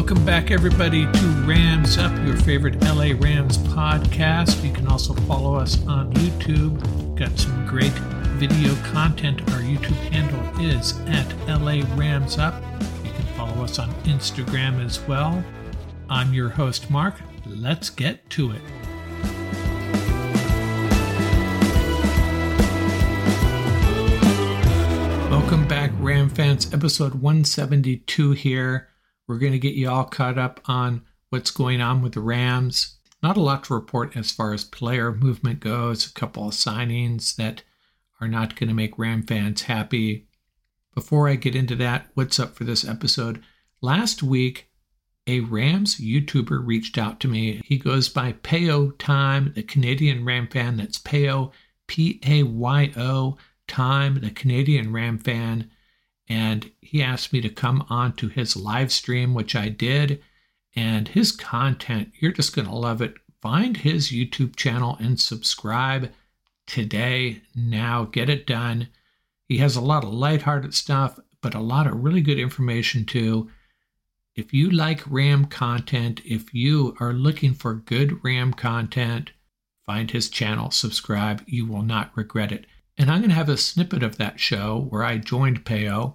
Welcome back, everybody, to Rams Up, your favorite LA Rams podcast. You can also follow us on YouTube. We've got some great video content. Our YouTube handle is at LA Rams Up. You can follow us on Instagram as well. I'm your host, Mark. Let's get to it. Welcome back, Ram fans. Episode 172 here. We're going to get you all caught up on what's going on with the Rams. Not a lot to report as far as player movement goes, a couple of signings that are not going to make Ram fans happy. Before I get into that, what's up for this episode? Last week, a Rams YouTuber reached out to me. He goes by Payo Time, the Canadian Ram fan. That's Payo, P A Y O Time, the Canadian Ram fan. And he asked me to come on to his live stream, which I did. And his content, you're just going to love it. Find his YouTube channel and subscribe today, now, get it done. He has a lot of lighthearted stuff, but a lot of really good information too. If you like RAM content, if you are looking for good RAM content, find his channel, subscribe. You will not regret it. And I'm going to have a snippet of that show where I joined Payo,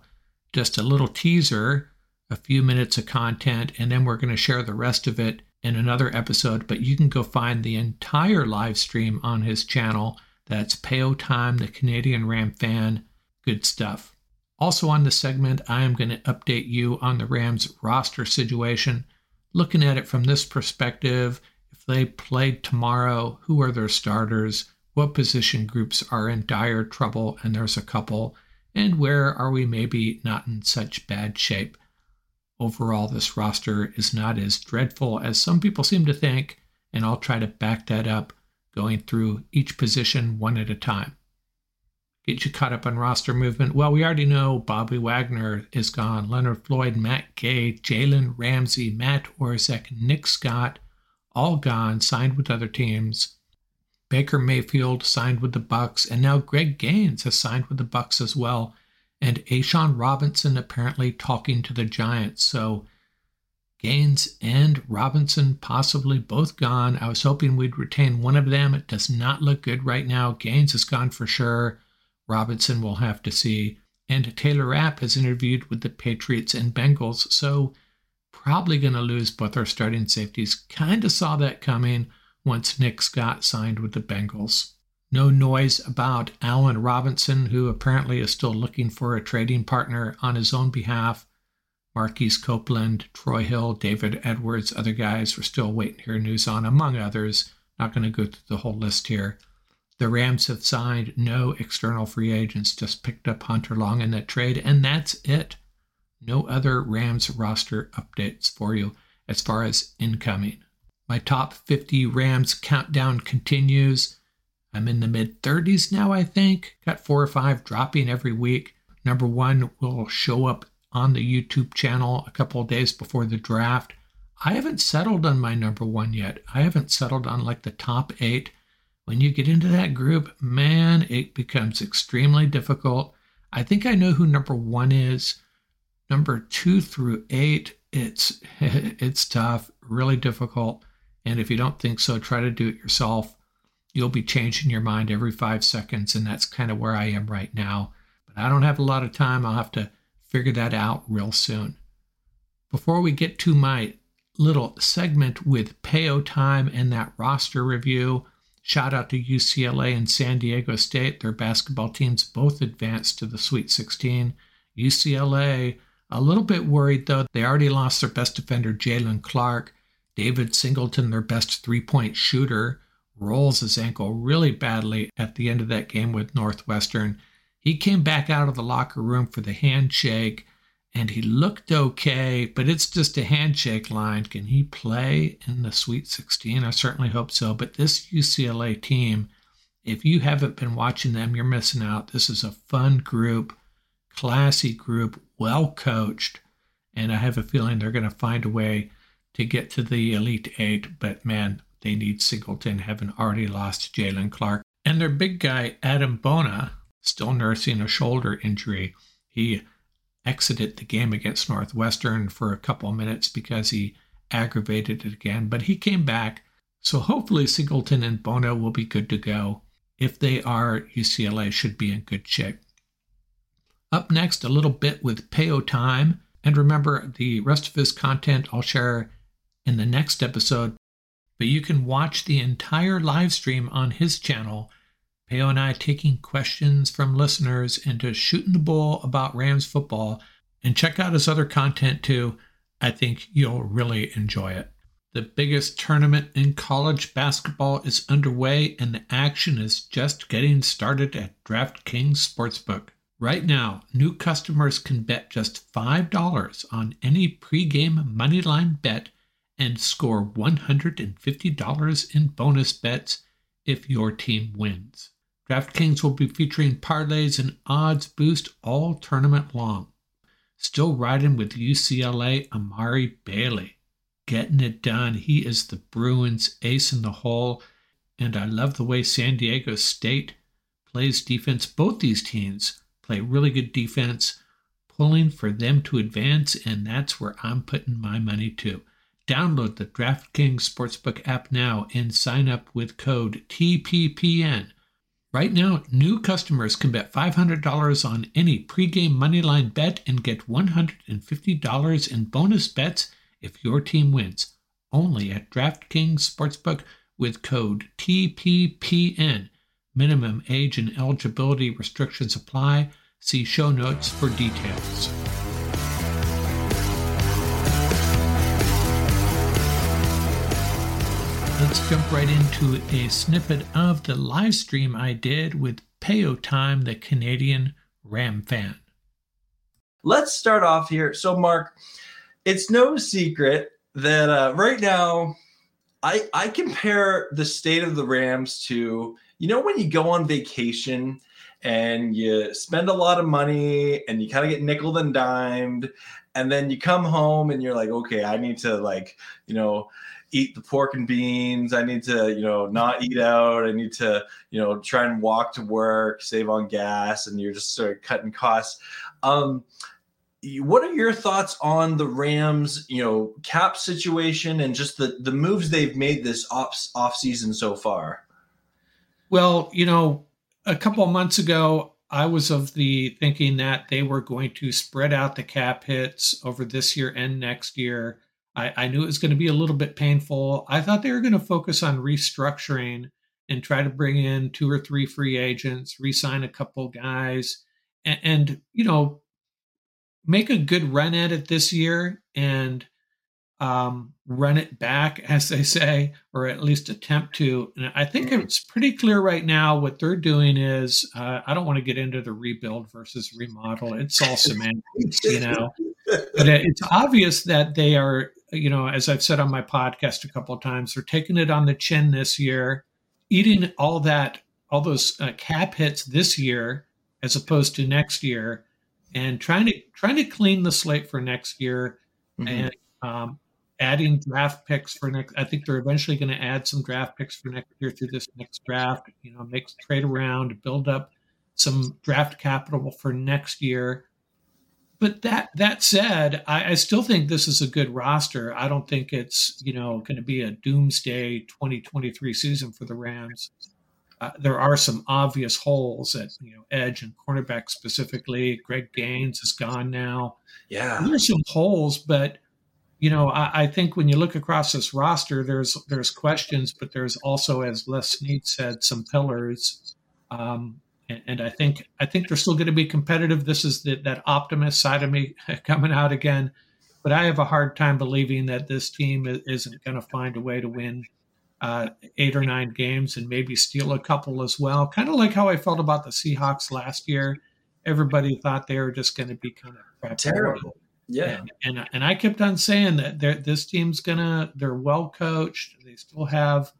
just a little teaser, a few minutes of content, and then we're going to share the rest of it in another episode. But you can go find the entire live stream on his channel that's Payo Time, the Canadian Ram fan. Good stuff. Also, on this segment, I am going to update you on the Rams roster situation, looking at it from this perspective. If they played tomorrow, who are their starters? What position groups are in dire trouble? And there's a couple. And where are we maybe not in such bad shape? Overall, this roster is not as dreadful as some people seem to think, and I'll try to back that up going through each position one at a time. Get you caught up on roster movement. Well, we already know Bobby Wagner is gone. Leonard Floyd, Matt Gay, Jalen Ramsey, Matt Orzech, Nick Scott, all gone, signed with other teams. Baker Mayfield signed with the Bucks, and now Greg Gaines has signed with the Bucks as well. And A'Shawn Robinson apparently talking to the Giants. So Gaines and Robinson possibly both gone. I was hoping we'd retain one of them. It does not look good right now. Gaines is gone for sure. Robinson will have to see. And Taylor Rapp has interviewed with the Patriots and Bengals, so probably going to lose both our starting safeties. Kind of saw that coming once Nick Scott signed with the Bengals. No noise about Allen Robinson, who apparently is still looking for a trading partner on his own behalf. Marquise Copeland, Troy Hill, David Edwards, other guys we're still waiting to hear news on, among others. Not going to go through the whole list here. The Rams have signed no external free agents, just picked up Hunter Long in that trade, and that's it. No other Rams roster updates for you as far as incoming. My top 50 Rams countdown continues. I'm in the mid 30s now, I think. Got four or five dropping every week. Number one will show up on the YouTube channel a couple days before the draft. I haven't settled on my number one yet. I haven't settled on like the top eight. When you get into that group, man, it becomes extremely difficult. I think I know who number one is. Number two through eight, it's it's tough, really difficult. And if you don't think so, try to do it yourself. You'll be changing your mind every five seconds, and that's kind of where I am right now. But I don't have a lot of time. I'll have to figure that out real soon. Before we get to my little segment with Payo Time and that roster review, shout out to UCLA and San Diego State. Their basketball teams both advanced to the Sweet 16. UCLA, a little bit worried though. They already lost their best defender, Jaylen Clark. David Singleton, their best three point shooter, rolls his ankle really badly at the end of that game with Northwestern. He came back out of the locker room for the handshake and he looked okay, but it's just a handshake line. Can he play in the Sweet 16? I certainly hope so. But this UCLA team, if you haven't been watching them, you're missing out. This is a fun group, classy group, well coached, and I have a feeling they're going to find a way to get to the Elite Eight. But man, they need Singleton, having already lost Jaylen Clark. And their big guy, Adem Bona, still nursing a shoulder injury. He exited the game against Northwestern for a couple minutes because he aggravated it again, but he came back. So hopefully Singleton and Bona will be good to go. If they are, UCLA should be in good shape. Up next, a little bit with Payo Time. And remember, the rest of his content I'll share in the next episode. But you can watch the entire live stream on his channel. Payo and I taking questions from listeners and just shooting the bull about Rams football. And check out his other content too. I think you'll really enjoy it. The biggest tournament in college basketball is underway, and the action is just getting started at DraftKings Sportsbook. Right now, new customers can bet just $5 on any pregame moneyline bet and score $150 in bonus bets if your team wins. DraftKings will be featuring parlays and odds boost all tournament long. Still riding with UCLA Amari Bailey. Getting it done. He is the Bruins ace in the hole. And I love the way San Diego State plays defense. Both these teams play really good defense, pulling for them to advance, and that's where I'm putting my money to. Download the DraftKings Sportsbook app now and sign up with code TPPN. Right now, new customers can bet $500 on any pregame moneyline bet and get $150 in bonus bets if your team wins. Only at DraftKings Sportsbook with code TPPN. Minimum age and eligibility restrictions apply. See show notes for details. Let's jump right into a snippet of the live stream I did with Payo Time, the Canadian Ram fan. Let's start off here. So, Mark, it's no secret that uh, right now I I compare the state of the Rams to you know when you go on vacation and you spend a lot of money and you kind of get nickel and dimed and then you come home and you're like okay i need to like you know eat the pork and beans. I need to you know not eat out. I need to you know try and walk to work save on gas and you're just sort of cutting costs. Um what are your thoughts on the rams you know cap situation and just the the moves they've made this off off season so far? Well, you know, a couple of months ago, I was of the thinking that they were going to spread out the cap hits over this year and next year. I, I knew it was going to be a little bit painful. I thought they were going to focus on restructuring and try to bring in two or three free agents, re-sign a couple guys, and, and you know, make a good run at it this year and um, run it back, as they say, or at least attempt to. And I think mm-hmm. it's pretty clear right now what they're doing is uh, I don't want to get into the rebuild versus remodel. It's all semantics, you know. But it's obvious that they are, you know, as I've said on my podcast a couple of times, they're taking it on the chin this year, eating all that, all those uh, cap hits this year as opposed to next year, and trying to trying to clean the slate for next year. Mm-hmm. And um, adding draft picks for next. I think they're eventually going to add some draft picks for next year through this next draft. You know, make trade around, build up some draft capital for next year. But that that said, I, I still think this is a good roster. I don't think it's you know going to be a doomsday 2023 season for the Rams. Uh, there are some obvious holes at you know edge and cornerback specifically. Greg Gaines is gone now. Yeah, there's some holes, but you know, I, I, think when you look across this roster, there's there's questions, but there's also, as Les Snead said, some pillars. Um, and, and, I think I think they're still going to be competitive. This is the, that optimist side of me coming out again, but I have a hard time believing that this team isn't going to find a way to win uh, eight or nine games and maybe steal a couple as well. Kind of like how I felt about the Seahawks last year. Everybody thought they were just going to be kind of terrible yeah, and, and, and I kept on saying that this team's gonna they're well coached. They still have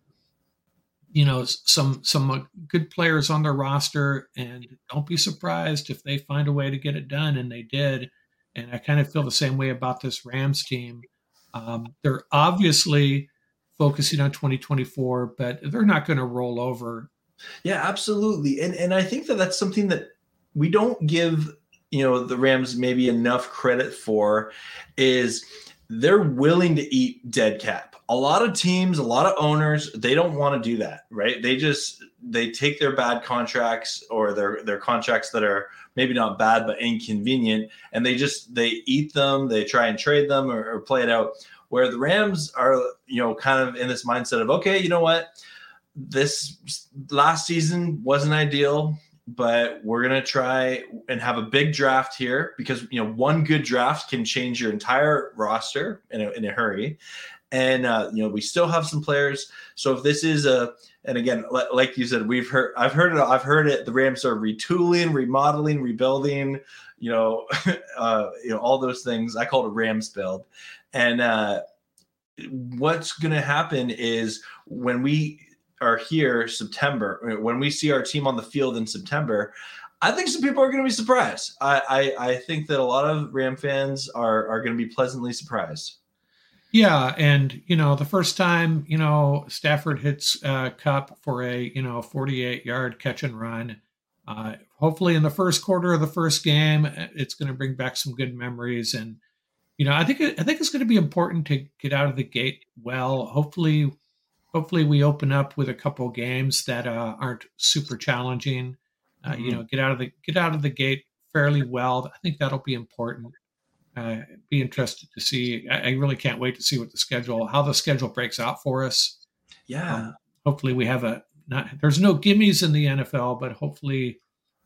you know some some good players on their roster, and don't be surprised if they find a way to get it done. And they did. And I kind of feel the same way about this Rams team. Um, they're obviously focusing on 2024, but they're not going to roll over. Yeah, absolutely. And and I think that that's something that we don't give you know the Rams maybe enough credit for is they're willing to eat dead cap. A lot of teams, a lot of owners, they don't want to do that, right? They just they take their bad contracts or their their contracts that are maybe not bad but inconvenient, and they just they eat them. They try and trade them or, or play it out. Where the Rams are, you know, kind of in this mindset of okay, you know what, this last season wasn't ideal but we're to try and have a big draft here because you know one good draft can change your entire roster in a, in a hurry and uh, you know we still have some players so if this is a and again like you said we've heard i've heard it i've heard it the rams are retooling remodeling rebuilding you know uh, you know all those things i call it a rams build and uh, what's going to happen is when we are here September, when we see our team on the field in September, I think some people are going to be surprised. I, I, I think that a lot of Ram fans are are going to be pleasantly surprised. Yeah, and you know the first time you know Stafford hits uh, Kupp for a you know 48 yard catch and run. Uh, hopefully, in the first quarter of the first game, it's going to bring back some good memories. And you know, I think I think it's going to be important to get out of the gate well. Hopefully, hopefully we open up with a couple games that uh, aren't super challenging. Uh, mm-hmm. You know, get out of the get out of the gate fairly well. I think that'll be important. Uh, be interested to see. I, I, really can't wait to see what the schedule, how the schedule breaks out for us. Yeah. Um, hopefully we have a. Not, there's no gimmies in the NFL, but hopefully,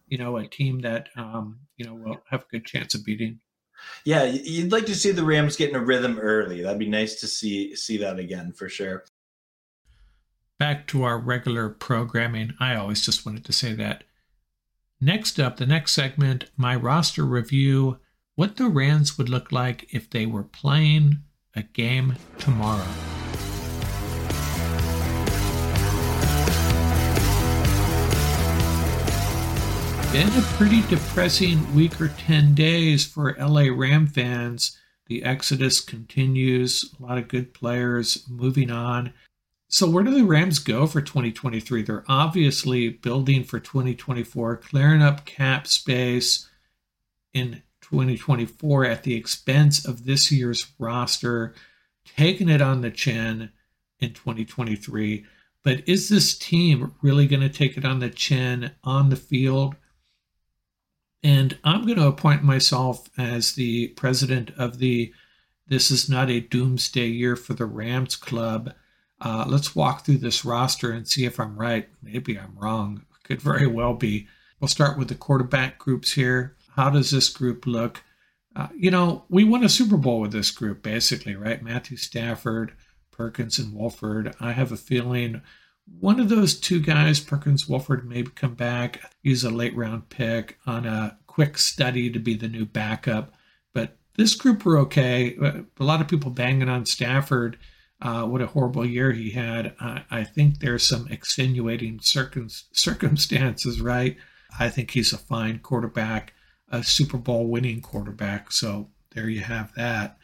you know, a team that um, you know will have a good chance of beating. Yeah, you'd like to see the Rams getting a rhythm early. That'd be nice to see see that again for sure back to our regular programming. I always just wanted to say that. Next up, the next segment, my roster review what the Rams would look like if they were playing a game tomorrow. Been a pretty depressing week or 10 days for LA Ram fans. The exodus continues, a lot of good players moving on. So, where do the Rams go for 2023? They're obviously building for 2024, clearing up cap space in 2024 at the expense of this year's roster, taking it on the chin in 2023. But is this team really going to take it on the chin on the field? And I'm going to appoint myself as the president of the This is Not a Doomsday Year for the Rams Club. Uh, let's walk through this roster and see if I'm right. Maybe I'm wrong. Could very well be. We'll start with the quarterback groups here. How does this group look? Uh, you know, we won a Super Bowl with this group, basically, right? Matthew Stafford, Perkins, and Wolford. I have a feeling one of those two guys, Perkins Wolford, may come back, use a late round pick on a quick study to be the new backup. But this group were okay. Uh, a lot of people banging on Stafford uh, what a horrible year he had. I, I think there's some extenuating circum- circumstances, right? I think he's a fine quarterback, a Super Bowl winning quarterback. So there you have that.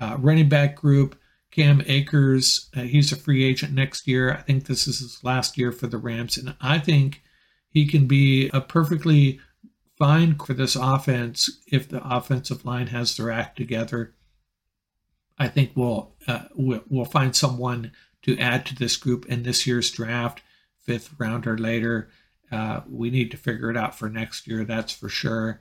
Uh, running back group, Cam Akers, uh, he's a free agent next year. I think this is his last year for the Rams, and I think he can be a perfectly fine for this offense if the offensive line has their act together. I think we'll, uh, we'll, find someone to add to this group in this year's draft, fifth rounder later. Uh, we need to figure it out for next year, that's for sure.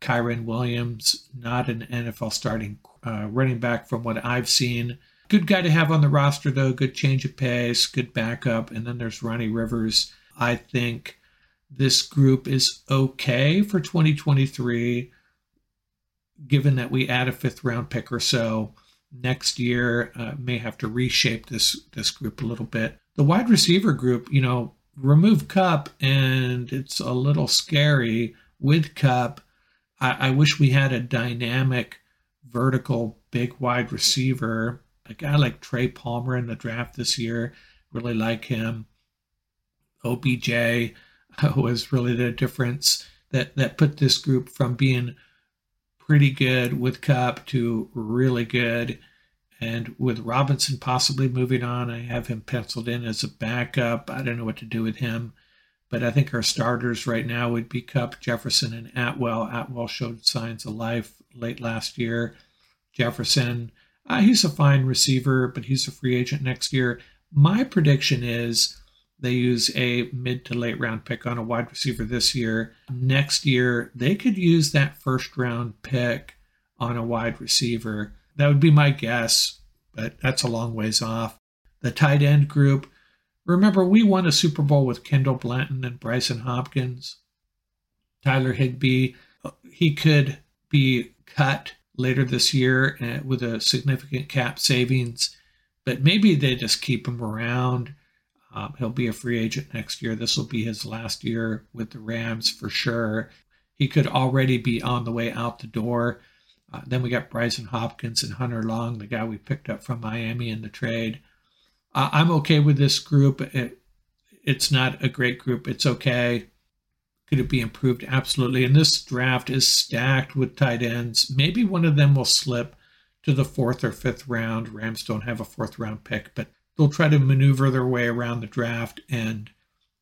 Kyren Williams, not an NFL starting uh, running back from what I've seen. Good guy to have on the roster, though. Good change of pace, good backup. And then there's Ronnie Rivers. I think this group is okay for 2023, given that we add a fifth round pick or so next year uh, may have to reshape this this group a little bit. The wide receiver group, you know, remove Kupp, and it's a little scary with Kupp. I, I wish we had a dynamic, vertical, big wide receiver. A guy like Trey Palmer in the draft this year, really like him. OBJ was really the difference that that put this group from being pretty good with Kupp to really good. And with Robinson possibly moving on, I have him penciled in as a backup. I don't know what to do with him. But I think our starters right now would be Kupp, Jefferson, and Atwell. Atwell showed signs of life late last year. Jefferson, uh, he's a fine receiver, but he's a free agent next year. My prediction is they use a mid to late round pick on a wide receiver this year. Next year, they could use that first round pick on a wide receiver. That would be my guess, but that's a long ways off. The tight end group, remember, we won a Super Bowl with Kendall Blanton and Brycen Hopkins. Tyler Higbee, he could be cut later this year uh, with a significant cap savings, but maybe they just keep him around. Um, he'll be a free agent next year. This will be his last year with the Rams for sure. He could already be on the way out the door. Uh, then we got Brycen Hopkins and Hunter Long, the guy we picked up from Miami in the trade. Uh, I'm okay with this group. It, it's not a great group. It's okay. Could it be improved? Absolutely. And this draft is stacked with tight ends. Maybe one of them will slip to the fourth or fifth round. Rams don't have a fourth round pick, but they'll try to maneuver their way around the draft and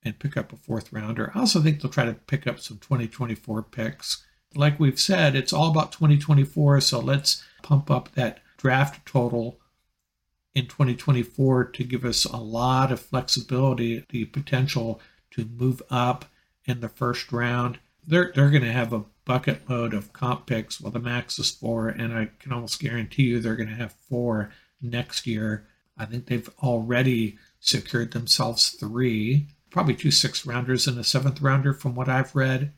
and pick up a fourth rounder. I also think they'll try to pick up some 2024 picks. Like we've said, it's all about 2024, so let's pump up that draft total in 2024 to give us a lot of flexibility, the potential to move up in the first round. They're they're going to have a bucket load of comp picks. Well, the max is four, and I can almost guarantee you they're going to have four next year. I think they've already secured themselves three, probably two six rounders and a seventh rounder from what I've read.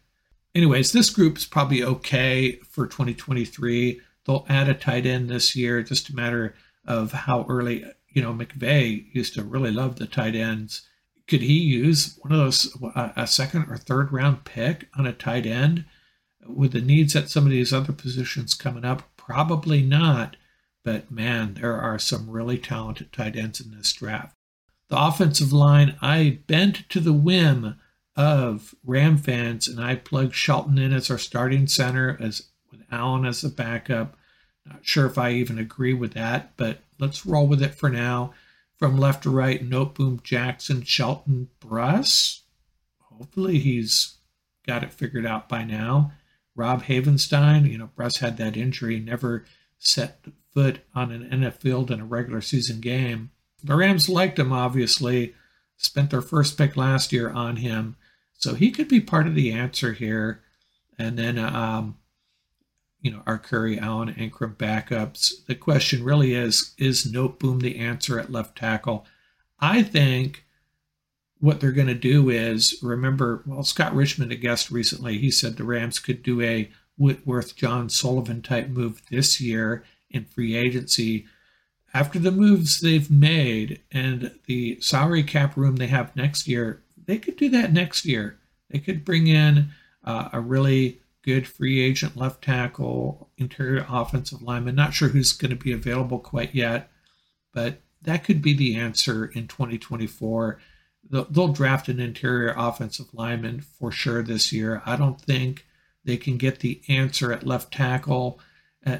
Anyways, this group's probably okay for 2023. They'll add a tight end this year, just a matter of how early, you know, McVay used to really love the tight ends. Could he use one of those, a second or third round pick on a tight end? With the needs at some of these other positions coming up, probably not. But man, there are some really talented tight ends in this draft. The offensive line, I bent to the whim of Ram fans, and I plugged Shelton in as our starting center, as with Allen as the backup. Not sure if I even agree with that, but let's roll with it for now. From left to right, Noteboom, Jackson, Shelton, Bruss. Hopefully he's got it figured out by now. Rob Havenstein, you know, Bruss had that injury, never set foot on an NFL field in a regular season game. The Rams liked him, obviously, spent their first pick last year on him. So he could be part of the answer here. And then, um, you know, our Curry, Allen, Ingram backups. The question really is is Noteboom the answer at left tackle? I think what they're going to do is remember, well, Scott Richmond, a guest recently, he said the Rams could do a Whitworth John Sullivan type move this year in free agency. After the moves they've made and the salary cap room they have next year, they could do that next year. They could bring in uh, a really good free agent left tackle, interior offensive lineman. Not sure who's going to be available quite yet, but that could be the answer in 2024. They'll, draft an interior offensive lineman for sure this year. I don't think they can get the answer at left tackle uh,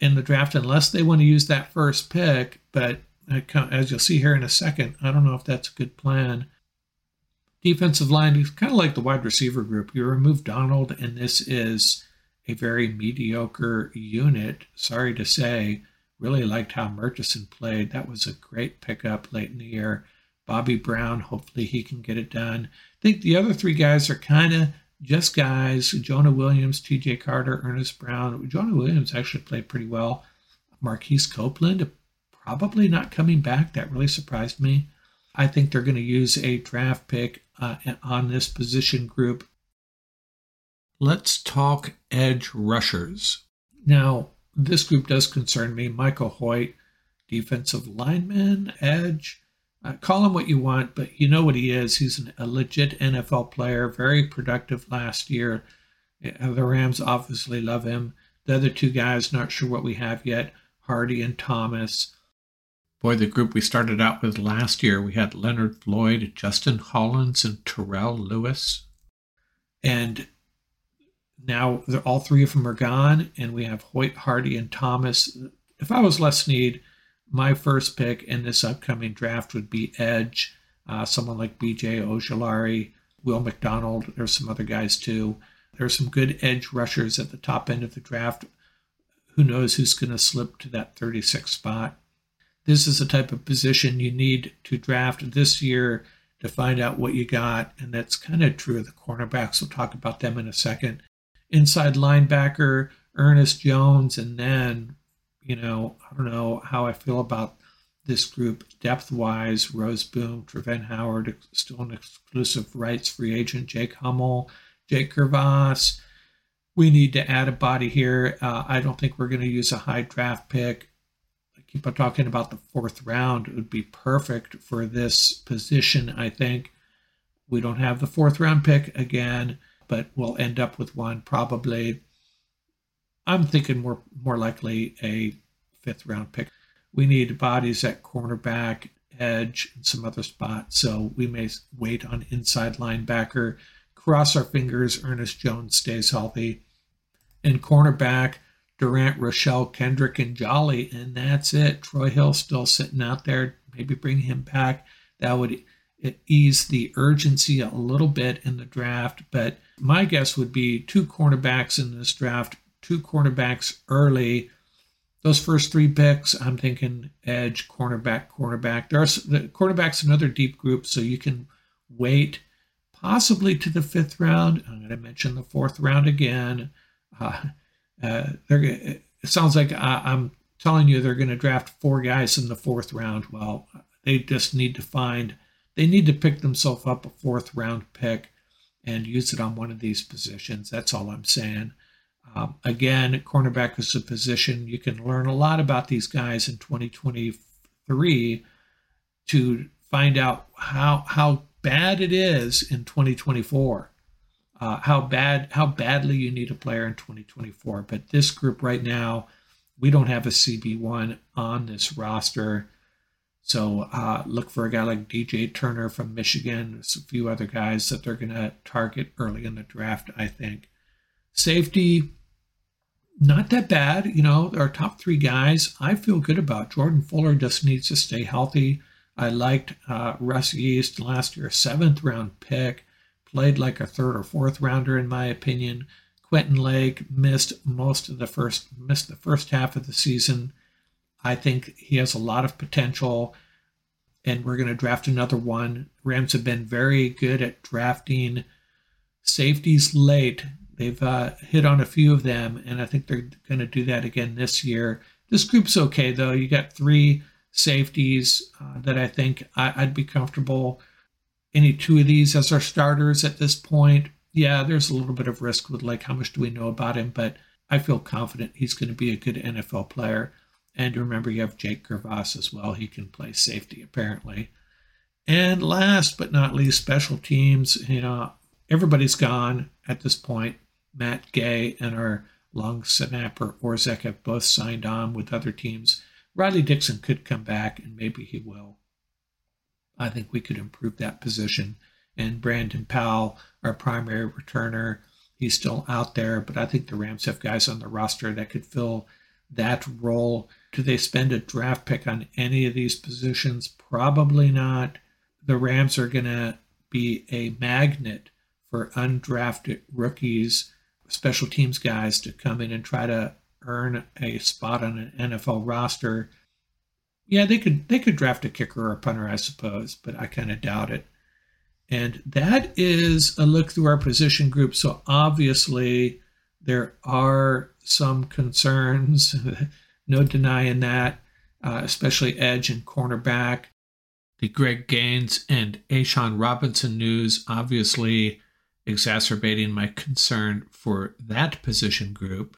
in the draft unless they want to use that first pick. But as you'll see here in a second, I don't know if that's a good plan. Defensive line is kind of like the wide receiver group. You remove Donald, and this is a very mediocre unit. Sorry to say. Really liked how Murchison played. That was a great pickup late in the year. Bobby Brown, hopefully he can get it done. I think the other three guys are kind of just guys. Jonah Williams, TJ Carter, Ernest Brown. Jonah Williams actually played pretty well. Marquise Copeland, probably not coming back. That really surprised me. I think they're going to use a draft pick uh, on this position group. Let's talk edge rushers. Now, this group does concern me. Michael Hoecht, defensive lineman, edge. Uh, call him what you want, but you know what he is. He's an, a legit NFL player, very productive last year. Uh, the Rams obviously love him. The other two guys, not sure what we have yet Hardy and Thomas. Boy, the group we started out with last year, we had Leonard Floyd, Justin Hollins, and Terrell Lewis. And now all three of them are gone, and we have Hoecht, Hardy, and Thomas. If I was Les Snead, my first pick in this upcoming draft would be Edge, uh, someone like BJ Ojulari, Will McDonald. There's some other guys too. There's some good edge rushers at the top end of the draft. Who knows who's going to slip to that 36 spot? This is the type of position you need to draft this year to find out what you got. And that's kind of true of the cornerbacks. We'll talk about them in a second. Inside linebacker, Ernest Jones, and then, you know, I don't know how I feel about this group depth wise. Rozeboom, Travin Howard, still an exclusive rights free agent, Jake Hummel, Jake Gervase. We need to add a body here. Uh, I don't think we're going to use a high draft pick. Keep on talking about the fourth round. It would be perfect for this position, I think. We don't have the fourth round pick again, but we'll end up with one probably. I'm thinking more more likely a fifth round pick. We need bodies at cornerback, edge, and some other spots. So we may wait on inside linebacker. Cross our fingers, Ernest Jones stays healthy. And cornerback, Durant, Rochell, Kendrick, and Jolly. And that's it. Troy Hill still sitting out there. Maybe bring him back. That would ease the urgency a little bit in the draft. But my guess would be two cornerbacks in this draft two cornerbacks early. Those first three picks, I'm thinking edge, cornerback, cornerback. There are the cornerbacks another deep group, so you can wait possibly to the fifth round. I'm going to mention the fourth round again. Uh, uh, it sounds like I, I'm telling you they're going to draft four guys in the fourth round. Well, they just need to find, they need to pick themselves up a fourth round pick and use it on one of these positions. That's all I'm saying. Um, again, cornerback is a position you can learn a lot about these guys in 2023 to find out how how bad it is in 2024. Uh, how bad how badly you need a player in 2024. But this group right now, we don't have a CB1 on this roster. So uh, look for a guy like DJ Turner from Michigan. There's a few other guys that they're going to target early in the draft, I think. Safety, not that bad. You know, our top three guys, I feel good about. Jordan Fuller just needs to stay healthy. I liked uh, Russ Yeast last year, seventh round pick, played like a third or fourth rounder in my opinion. Quentin Lake missed most of the first missed the first half of the season. I think he has a lot of potential, and we're going to draft another one. Rams have been very good at drafting safeties late They've uh, hit on a few of them, and I think they're going to do that again this year. This group's okay, though. You got three safeties uh, that I think I, would be comfortable. Any two of these as our starters at this point. Yeah, there's a little bit of risk with like how much do we know about him, but I feel confident he's going to be a good NFL player. And remember, you have Jake Gervase as well. He can play safety, apparently. And last but not least, special teams. You know, everybody's gone at this point. Matt Gay and our long snapper Orzech have both signed on with other teams. Riley Dixon could come back, and maybe he will. I think we could improve that position. And Brandon Powell, our primary returner, he's still out there, but I think the Rams have guys on the roster that could fill that role. Do they spend a draft pick on any of these positions? Probably not. The Rams are going to be a magnet for undrafted rookies special teams guys to come in and try to earn a spot on an NFL roster. Yeah, they could they could draft a kicker or a punter, I suppose, but I kind of doubt it. And that is a look through our position group. So obviously there are some concerns, no denying that, uh, especially edge and cornerback. The Greg Gaines and A'Shawn Robinson news obviously exacerbating my concern for that position group.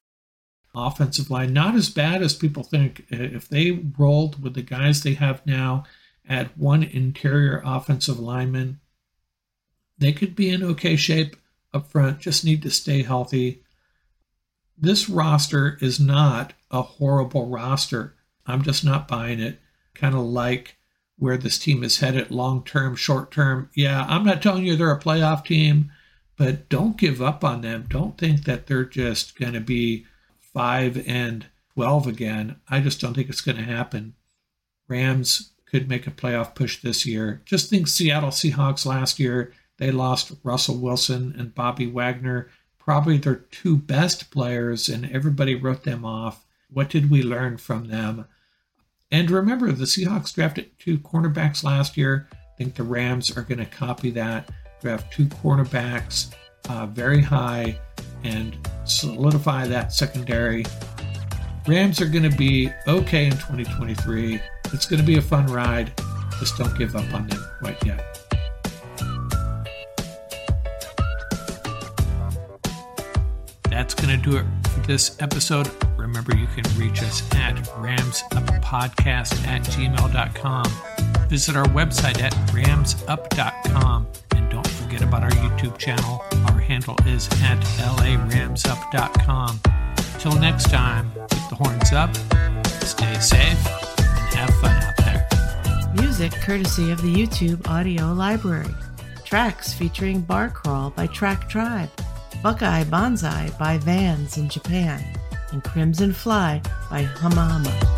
Offensive line, not as bad as people think. If they rolled with the guys they have now at one interior offensive lineman, they could be in okay shape up front, just need to stay healthy. This roster is not a horrible roster. I'm just not buying it. Kind of like where this team is headed long term, short term. Yeah, I'm not telling you they're a playoff team but don't give up on them. Don't think that they're just going to be 5 and 12 again. I just don't think it's going to happen. Rams could make a playoff push this year. Just think Seattle Seahawks last year. They lost Russell Wilson and Bobby Wagner, probably their two best players, and everybody wrote them off. What did we learn from them? And remember, the Seahawks drafted two cornerbacks last year. I think the Rams are going to copy that, draft two cornerbacks uh, very high, and solidify that secondary. Rams are going to be okay in 2023. It's going to be a fun ride. Just don't give up on them quite yet. That's going to do it for this episode. Remember, you can reach us at ramsuppodcast at gmail.com. Visit our website at ramsup.com. About our YouTube channel. Our handle is at laramsup.com. Till next time, keep the horns up, stay safe, and have fun out there. Music courtesy of the YouTube Audio Library. Tracks featuring Bar Crawl by Track Tribe, Buckeye Bonsai by Vans in Japan, and Crimson Fly by Hama Hama.